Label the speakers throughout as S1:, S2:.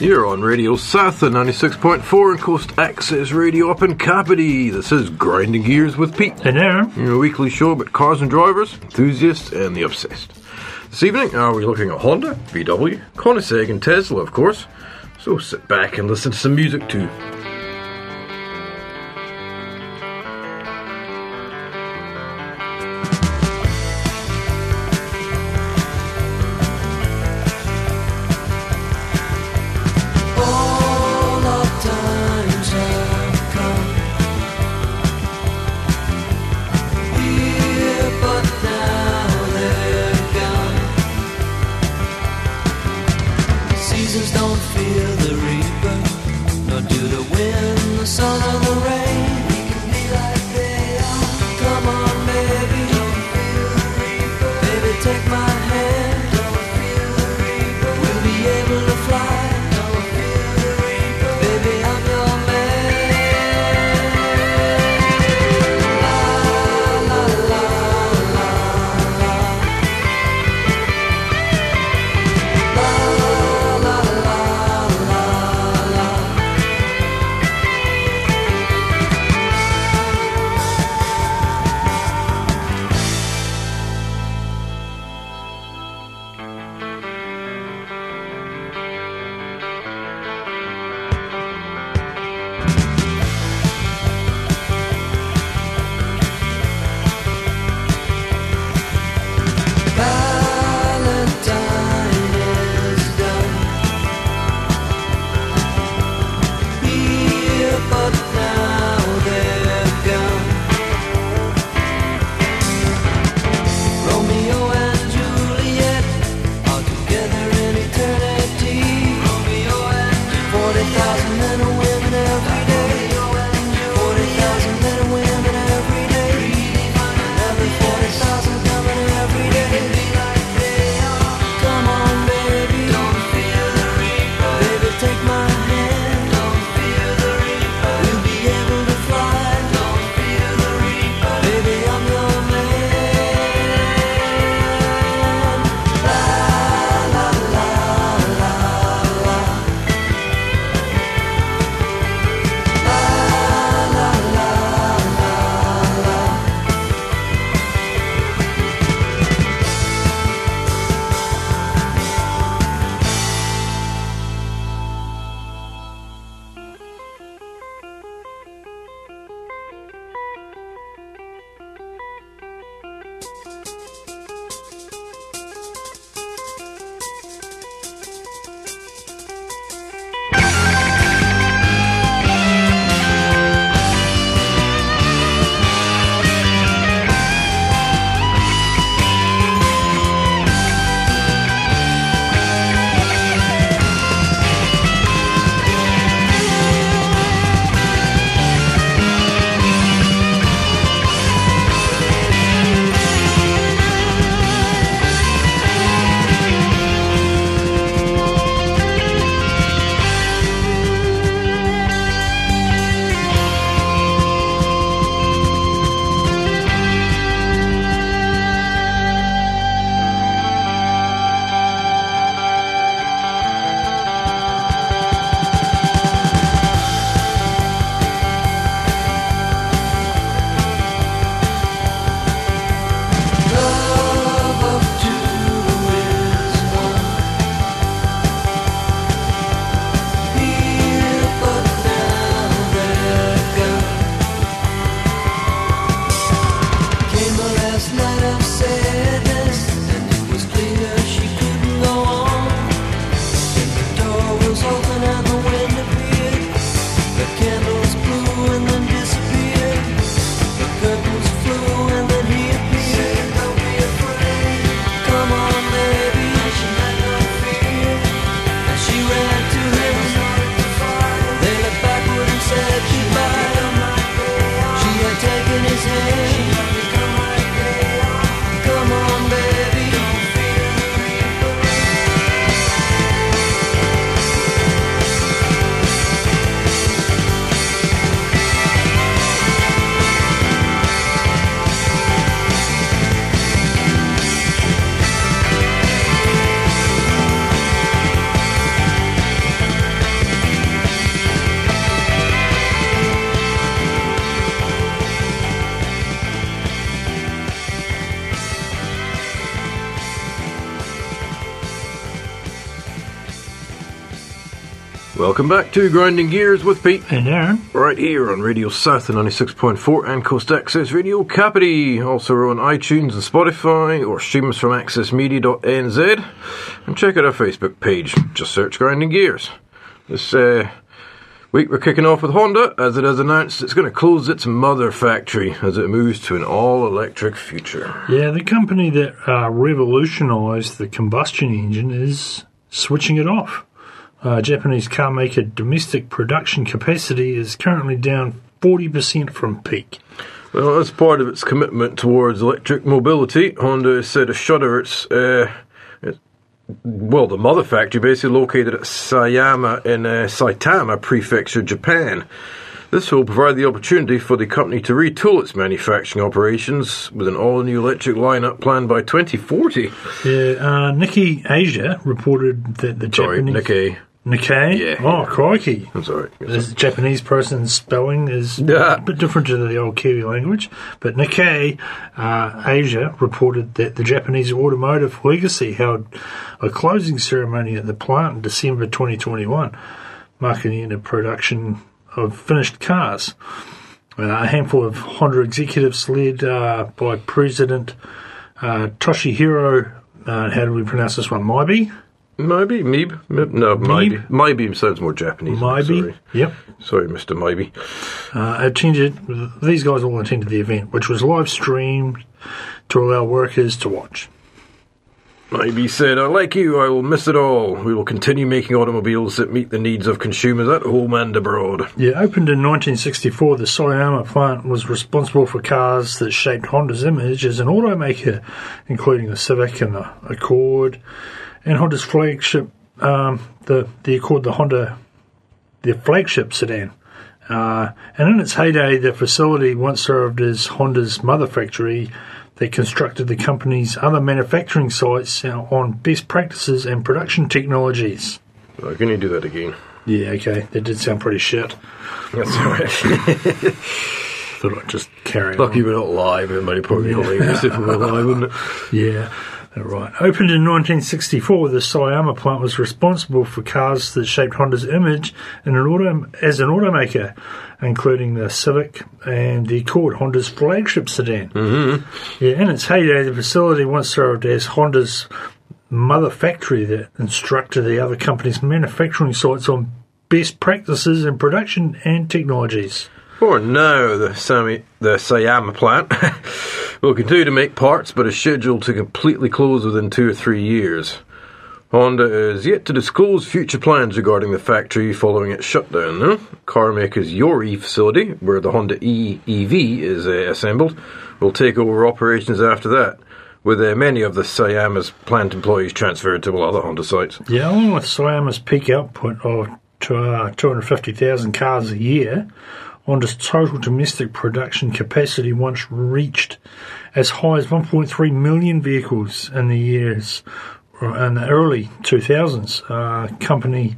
S1: You're on Radio Southland 96.4 and Coast Access Radio up in Kapiti. This is Grinding Gears with Pete.
S2: Hey there.
S1: Your weekly show about cars and drivers, enthusiasts, and the obsessed. This evening, are we looking at Honda, VW, Koenigsegg, and Tesla, of course. So sit back and listen to some music too.
S3: Welcome back to Grinding Gears with Pete.
S2: And Aaron,
S3: Right here on Radio South 96.4 and Coast Access Radio Kapiti. Also on iTunes and Spotify or stream us from accessmedia.nz. And check out our Facebook page. Just search Grinding Gears. This uh, week we're kicking off with Honda as it has announced it's going to close its mother factory as it moves to an all electric future.
S2: yeah, the company that uh, revolutionised the combustion engine is switching it off. Uh, Japanese car maker domestic production capacity is currently down 40% from peak.
S3: Well, as part of its commitment towards electric mobility, Honda set to shutter its, uh, it- well, the mother factory basically located at Sayama in uh, Saitama Prefecture, Japan. This will provide the opportunity for the company to retool its manufacturing operations with an all-new electric lineup planned by 2040.
S2: Yeah, uh, Nikkei Asia reported that the
S3: Sorry,
S2: Japanese
S3: Nikkei.
S2: Nikkei.
S3: Yeah.
S2: Oh, crikey!
S3: I'm sorry.
S2: This Japanese person's spelling is
S3: Yeah.
S2: a bit different to the old Kiwi language. But Nikkei uh, Asia reported that the Japanese automotive legacy held a closing ceremony at the plant in December 2021, marking the end of production of finished cars. Uh, a handful of Honda executives led uh, by President uh, Toshihiro, uh, how do we pronounce this one? Maibe?
S3: Maybe, Meeb? Meeb? No, maybe. Maybe sounds more Japanese.
S2: Maibe?
S3: Sorry,
S2: Yep.
S3: sorry Mr. Maybe.
S2: uh, attended. These guys all attended the event, which was live streamed to allow workers to watch.
S3: Maybe said, "I like you, I will miss it all. We will continue making automobiles that meet the needs of consumers at home and abroad.
S2: Yeah, opened in 1964, the Sayama plant was responsible for cars that shaped Honda's image as an automaker, including the Civic and the Accord, and Honda's flagship, um, the the Accord, the Honda, the flagship sedan. Uh, and in its heyday, the facility once served as Honda's mother factory. They constructed the company's other manufacturing sites on best practices and production technologies.
S3: Oh, can you do that again?
S2: Yeah, okay, that did sound pretty shit.
S3: That's alright.
S2: Thought I'd just carry on.
S3: Lucky we're not live. Might probably be hilarious if we were live, wouldn't it?
S2: Yeah, right. Opened in 1964, the Sayama plant was responsible for cars that shaped Honda's image in an auto, as an automaker, including the Civic and the Accord, Honda's flagship sedan. Mm-hmm. Yeah, in its heyday, the facility once served as Honda's mother factory that instructed the other company's manufacturing sites on best practices in production and technologies.
S3: For now, the, Sami, the Sayama plant will continue to make parts, but is scheduled to completely close within two or three years. Honda is yet to disclose future plans regarding the factory following its shutdown. Though. Car maker's Yorii facility, where the Honda E EV is uh, assembled, will take over operations after that, with uh, many of the Sayama's plant employees transferred to other Honda sites.
S2: Yeah, along with Sayama's peak output of uh, 250,000 cars a year, Honda's total domestic production capacity once reached as high as 1.3 million vehicles in the years in the early 2000s. Uh, company,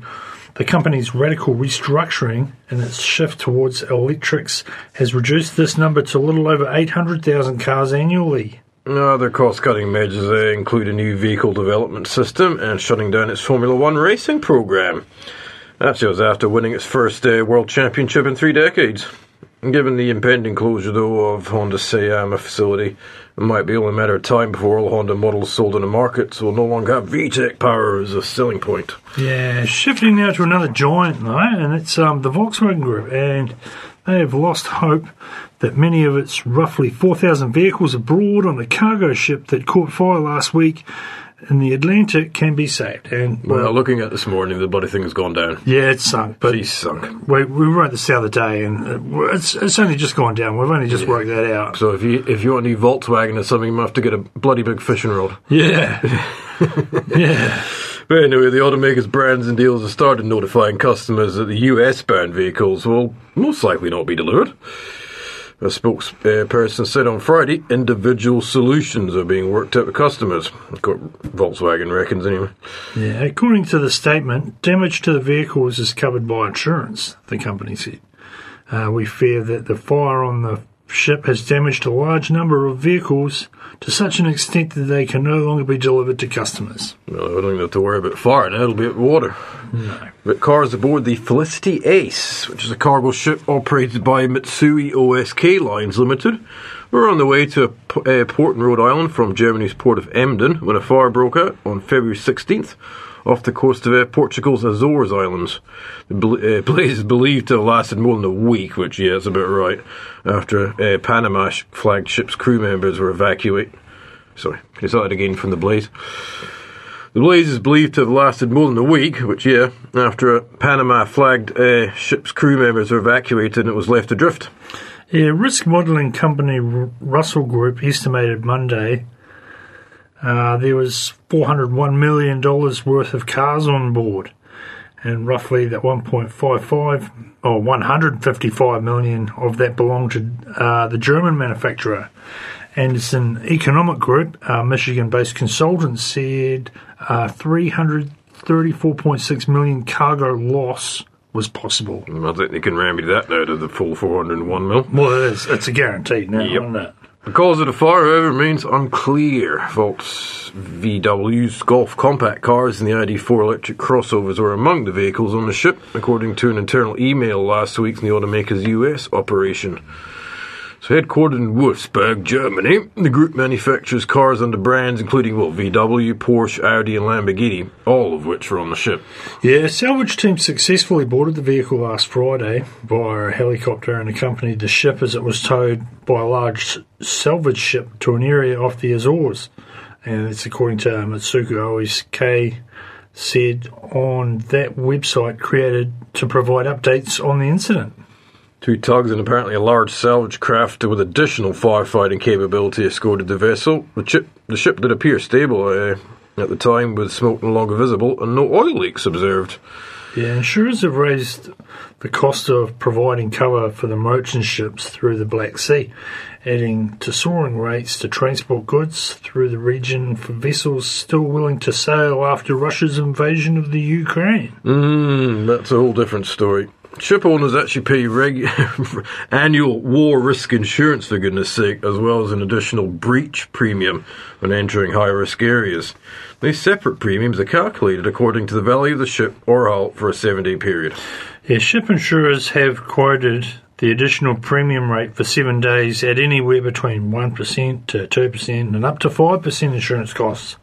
S2: the company's radical restructuring and its shift towards electrics has reduced this number to a little over 800,000 cars annually.
S3: Other cost cutting measures include a new vehicle development system and shutting down its Formula One racing program. That shows after winning its first uh, world championship in three decades. Given the impending closure, though, of Honda's Sayama facility, it might be only a matter of time before all Honda models sold in the market will no longer have VTEC power as a selling point.
S2: Yeah, shifting now to another giant, though, and it's um, the Volkswagen Group, and they have lost hope that many of its roughly 4,000 vehicles abroad on the cargo ship that caught fire last week in the Atlantic can be saved. And
S3: Well,
S2: well,
S3: looking at this morning, the bloody thing has gone down.
S2: yeah, it's sunk, but
S3: He's sunk.
S2: we, we wrote this the other day, and uh, it's it's only just gone down. We've only just worked that out.
S3: So if you if you want a new Volkswagen or something, you might have to get a bloody big fishing rod.
S2: Yeah, yeah.
S3: But anyway, the automaker's brands and deals have started notifying customers that the US bound vehicles will most likely not be delivered. A spokesperson said on Friday, individual solutions are being worked out with customers. Volkswagen reckons, anyway.
S2: Yeah, according to the statement, damage to the vehicles is covered by insurance, the company said. Uh, we fear that the fire on the ship has damaged a large number of vehicles to such an extent that they can no longer be delivered to customers.
S3: Well, I don't have to worry about fire now, it'll be at water. But cars aboard the Felicity Ace, which is a cargo ship operated by Mitsui OSK Lines Limited, were on the way to a p- uh, port in Rhode Island from Germany's port of Emden when a fire broke out on February 16th off the coast of uh, Portugal's Azores Islands. The uh, blaze is believed to have lasted more than a week, which, yeah, is about right, after uh, Panama flagged ship's crew members were evacuated. Sorry, can you start again from the blaze? The blaze is believed to have lasted more than a week, which, yeah, after a Panama flagged uh, ship's crew members were evacuated and it was left adrift.
S2: Yeah, risk modelling company Russell Group estimated Monday uh, there was $401 million worth of cars on board, and roughly that 1.55 or 155 million of that belonged to uh, the German manufacturer. Anderson Economic Group, a Michigan-based consultant, said uh, 334.6 million cargo loss was possible.
S3: I think they can remedy that now to the full 401 mil.
S2: Well, it is. It's a guarantee now,
S3: Yep.
S2: isn't it?
S3: The cause of the fire, however, remains unclear. Volks VW's Golf compact cars and the ID4 electric crossovers were among the vehicles on the ship, according to an internal email last week from the automaker's US operation. Headquartered in Wolfsburg, Germany, the group manufactures cars under brands including well, VW, Porsche, Audi, and Lamborghini, all of which were on the ship.
S2: Yeah, salvage team successfully boarded the vehicle last Friday via a helicopter and accompanied the ship as it was towed by a large salvage ship to an area off the Azores. And it's according to Mitsuku OSK said on that website created to provide updates on the incident.
S3: Two tugs and apparently a large salvage craft with additional firefighting capability escorted the vessel. The, chip, the ship did appear stable uh, at the time, with smoke no longer visible and no oil leaks observed.
S2: Yeah, insurers have raised the cost of providing cover for the merchant ships through the Black Sea, adding to soaring rates to transport goods through the region for vessels still willing to sail after Russia's invasion of the Ukraine.
S3: Mm, that's a whole different story. Ship owners actually pay reg- annual war risk insurance, for goodness sake, as well as an additional breach premium when entering high risk areas. These separate premiums are calculated according to the value of the ship or hull for a seven day period.
S2: Yeah, ship insurers have quoted the additional premium rate for seven days at anywhere between 1% to 2% and up to 5% insurance costs,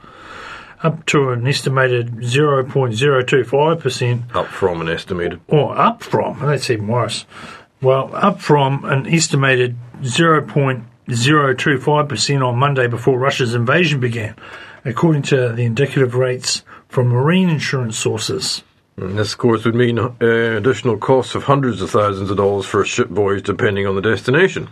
S2: up to an estimated 0.025%.
S3: Up from an estimated.
S2: or up from, that's even worse. Well, up from an estimated 0.025% on Monday before Russia's invasion began, according to the indicative rates from marine insurance sources.
S3: And this, of course, would mean uh, additional costs of hundreds of thousands of dollars for a ship voyage, depending on the destination.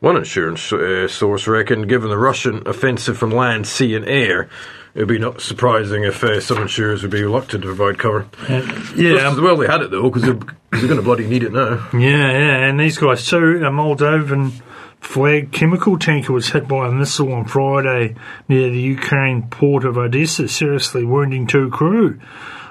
S3: One insurance uh, source reckoned, given the Russian offensive from land, sea, and air, it would be not surprising if uh, some insurers would be reluctant to provide cover. Just
S2: yeah,
S3: as well they had it though, because they're, they're going to bloody need it now.
S2: yeah, yeah, and these guys too. A Moldovan flag chemical tanker was hit by a missile on Friday near the Ukraine port of Odessa, seriously wounding two crew.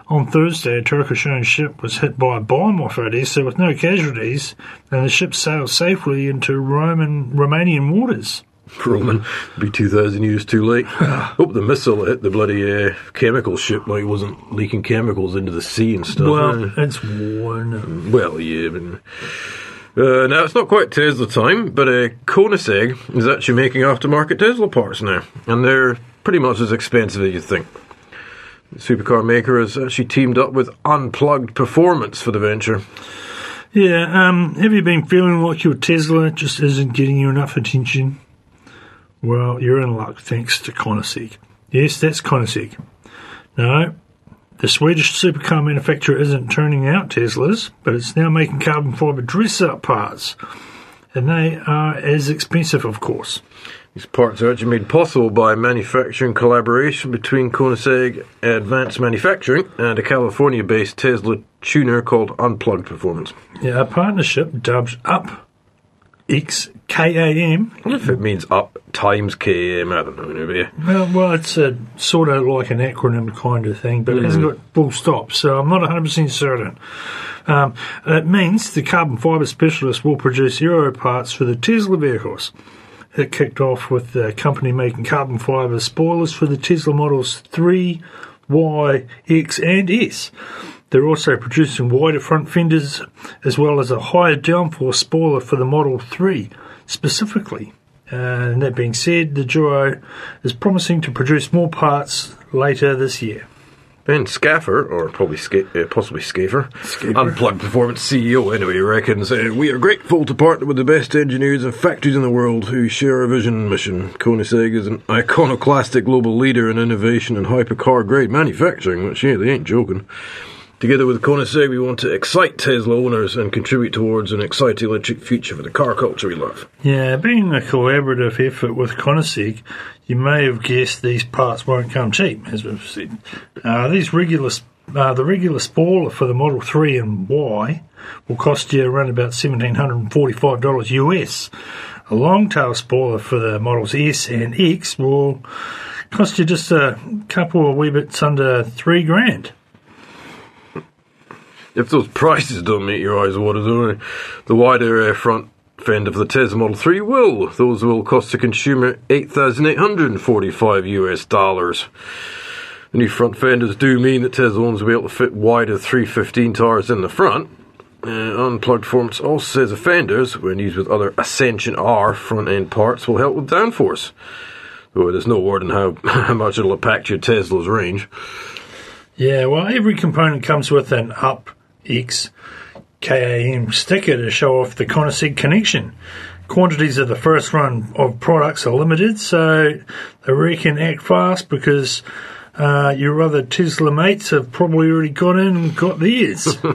S2: On Thursday, a Turkish-owned ship was hit by a bomb off Odessa with no casualties, and the ship sailed safely into Roman Romanian waters.
S3: Roman, be 2,000 years too late. Hope the missile hit the bloody uh, chemical ship like it wasn't leaking chemicals into the sea and stuff.
S2: Well,
S3: eh?
S2: it's worn.
S3: Well, yeah, but. Uh, now, it's not quite Tesla time, but uh, Koenigsegg is actually making aftermarket Tesla parts now, and they're pretty much as expensive as you think. Supercar maker has actually teamed up with Unplugged Performance for the venture.
S2: Yeah, um, have you been feeling like your Tesla just isn't getting you enough attention? Well, you're in luck thanks to Koenigsegg. Yes, that's Koenigsegg. No, the Swedish supercar manufacturer isn't turning out Teslas, but it's now making carbon fibre dress-up parts. And they are as expensive, of course.
S3: These parts are actually made possible by manufacturing collaboration between Koenigsegg Advanced Manufacturing and a California based Tesla tuner called Unplugged Performance.
S2: Yeah, a partnership dubbed Up X K A M.
S3: If it means up times KM, I don't know.
S2: Well, well, it's a sort of like an acronym kind of thing, but it hasn't got full stops, so I'm not 100% certain. Um, it means the carbon fibre specialist will produce aero parts for the Tesla vehicles. It kicked off with the company making carbon fibre spoilers for the Tesla models 3, Y, X, and S. They're also producing wider front fenders as well as a higher downforce spoiler for the Model 3 specifically. And that being said, the Duo is promising to produce more parts later this year.
S3: Ben Scaffer, or probably Sca- uh, possibly Scaffer, Unplugged Performance CEO anyway, reckons uh, we are grateful to partner with the best engineers and factories in the world who share our vision and mission. Koenigsegg is an iconoclastic global leader in innovation and hypercar grade manufacturing, which yeah, they ain't joking. Together with Koenigsegg, we want to excite Tesla owners and contribute towards an exciting electric future for the car culture we love.
S2: Yeah, being a collaborative effort with Koenigsegg, you may have guessed these parts won't come cheap, as we've said. Uh, these regular, uh, the regular spoiler for the Model 3 and Y will cost you around about $1,745 US. A long tail spoiler for the Models S and X will cost you just a couple of wee bits under three grand.
S3: If those prices don't make your eyes water, though, the wider front fend of the Tesla Model 3 will. Those will cost the consumer 8,845 US dollars. The new front fenders do mean that Tesla owners will be able to fit wider 315 tires in the front. Uh, Unplugged Performance also says the fenders, when used with other Ascension R front end parts, will help with downforce. Though there's no word on how, how much it'll impact your Tesla's range.
S2: Yeah, well, every component comes with an up X KAM sticker to show off the Koenigsegg connection. Quantities of the first run of products are limited, so they reckon act fast because uh, your other Tesla mates have probably already got in and got theirs.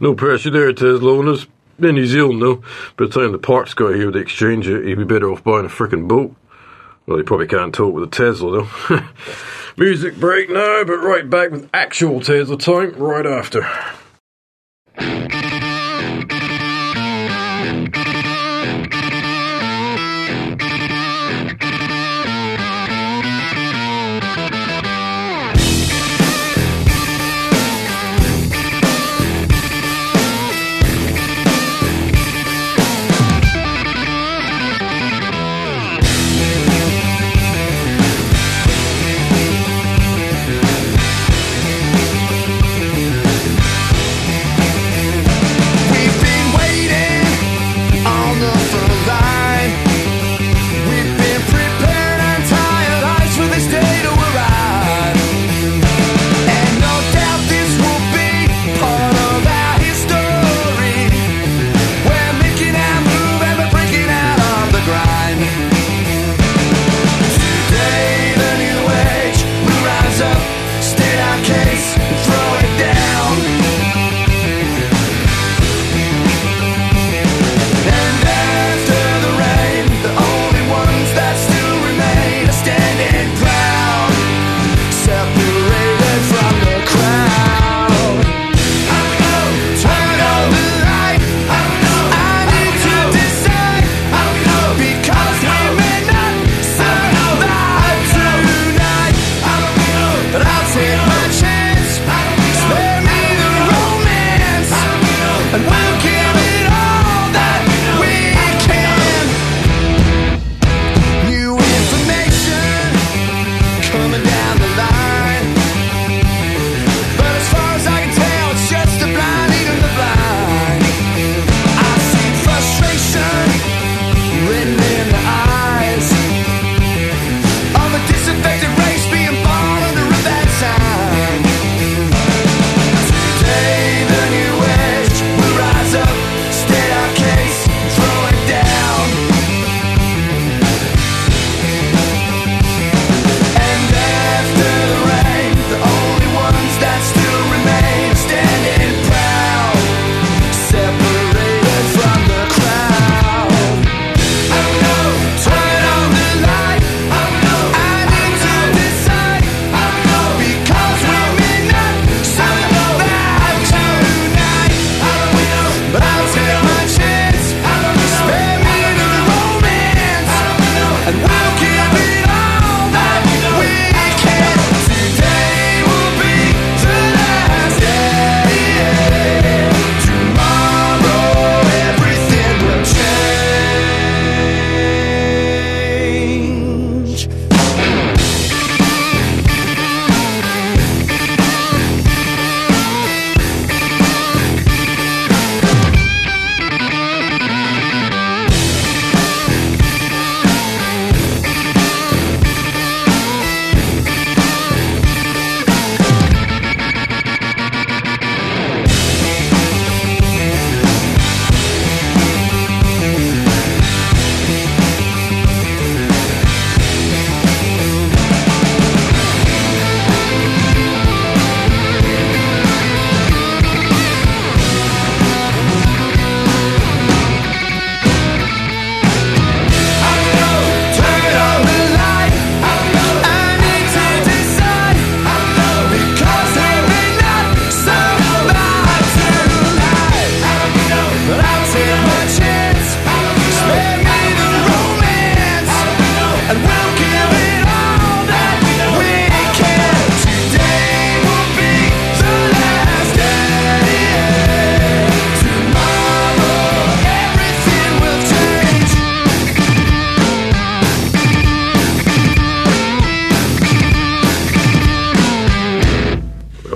S3: No pressure there, Tesla owners. In New Zealand, though, by the time the parts got here to exchange it, you'd be better off buying a frickin' boat. Well, you probably can't tow it with a Tesla, though. Music break now, but right back with actual Tesla time right after.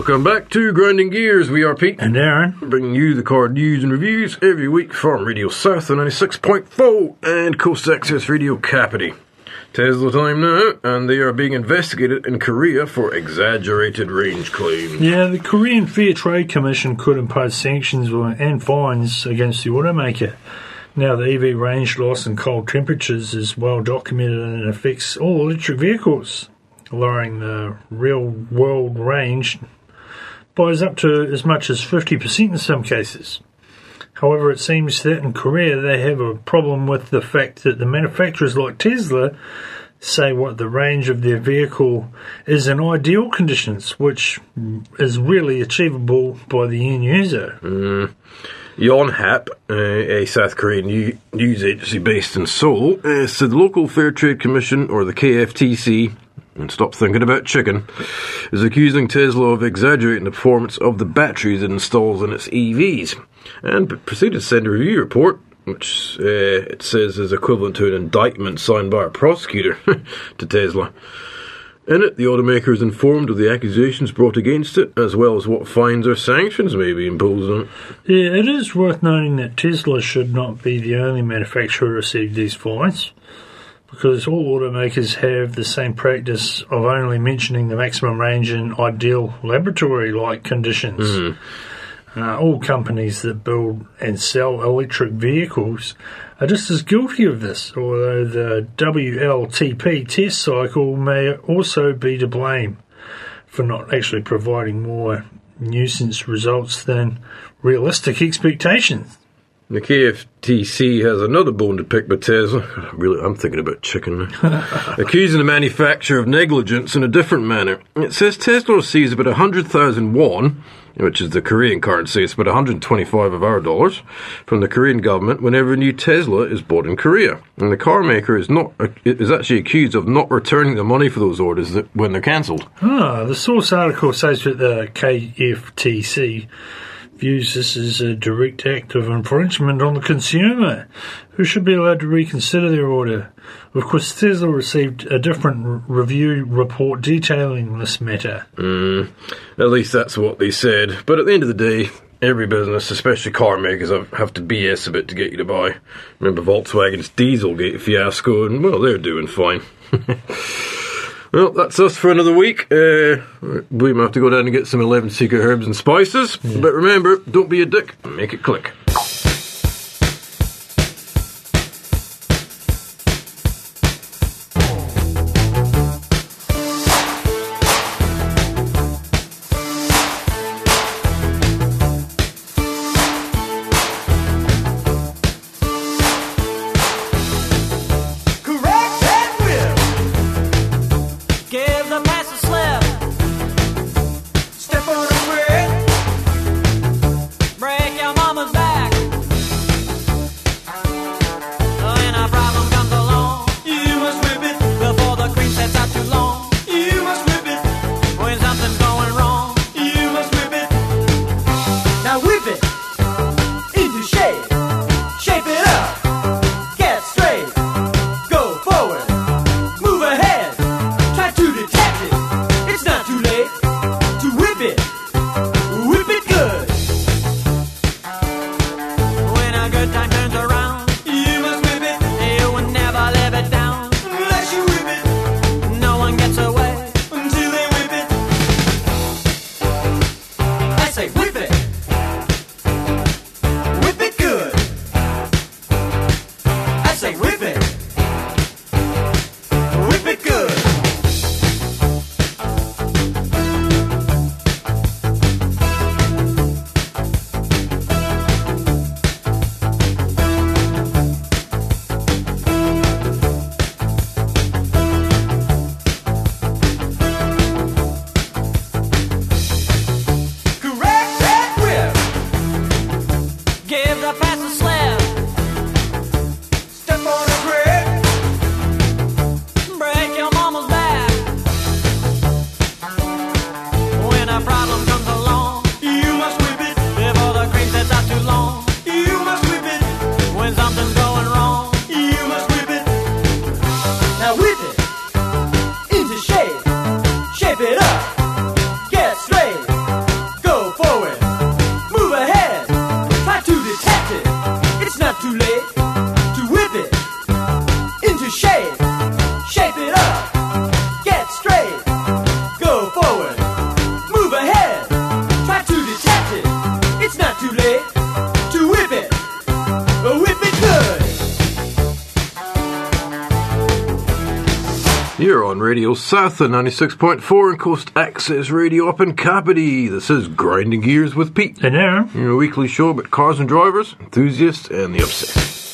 S3: Welcome back to Grinding Gears. We are Pete,
S2: And Aaron,
S3: bringing you the car news and reviews every week from Radio South on 96.4 and Coast Access Radio Kapiti. Tesla time now, and they are being investigated in Korea for exaggerated range claims.
S2: yeah, the Korean Fair Trade Commission could impose sanctions and fines against the automaker. Now, the EV range loss in cold temperatures is well documented and it affects all electric vehicles, lowering the real world range by as up to as much as 50% in some cases. However, it seems that in Korea they have a problem with the fact that the manufacturers like Tesla say what the range of their vehicle is in ideal conditions, which is really achievable by the end user.
S3: Yonhap, uh, a South Korean news agency based in Seoul, uh, said the local Fair Trade Commission, or the KFTC, and stop thinking about chicken, is accusing Tesla of exaggerating the performance of the batteries it installs in its EVs, and proceeded to send a review report, which uh, it says is equivalent to an indictment signed by a prosecutor to Tesla. In it, the automaker is informed of the accusations brought against it, as well as what fines or sanctions may be imposed on it.
S2: Yeah, it is worth noting that Tesla should not be the only manufacturer to receive these fines, because all automakers have the same practice of only mentioning the maximum range in ideal laboratory-like conditions. Uh, all companies that build and sell electric vehicles are just as guilty of this, although the WLTP test cycle may also be to blame for not actually providing more nuisance results than realistic expectations.
S3: The KFTC has another bone to pick with Tesla. Really, I'm thinking about chicken. Accusing the manufacturer of negligence in a different manner. It says Tesla receives about 100,000 won, which is the Korean currency, it's about 125 of our dollars, from the Korean government whenever a new Tesla is bought in Korea. And the car maker is not is actually accused of not returning the money for those orders that, when they're cancelled.
S2: Ah, the source article says that the KFTC views this as a direct act of infringement on the consumer, who should be allowed to reconsider their order. Of course, Tesla received a different r- review report detailing this matter.
S3: Mm, at least that's what they said. But at the end of the day, every business, especially car makers, have, have to BS a bit to get you to buy. Remember Volkswagen's Dieselgate fiasco, and well, they're doing fine. well, that's us for another week. Uh, we might have to go down and get some 11 secret herbs and spices. But remember, don't be a dick, make it click.
S4: shape, shape it up, get straight, go forward, move ahead, try to detach it.
S3: It's not too late to whip it, whip it good.
S4: You're on Radio South at 96.4 and Coast Access Radio up in Kapiti. This is Grinding Gears with Pete.
S2: And Aaron.
S4: Your weekly show about cars and drivers, enthusiasts, and the obsessed.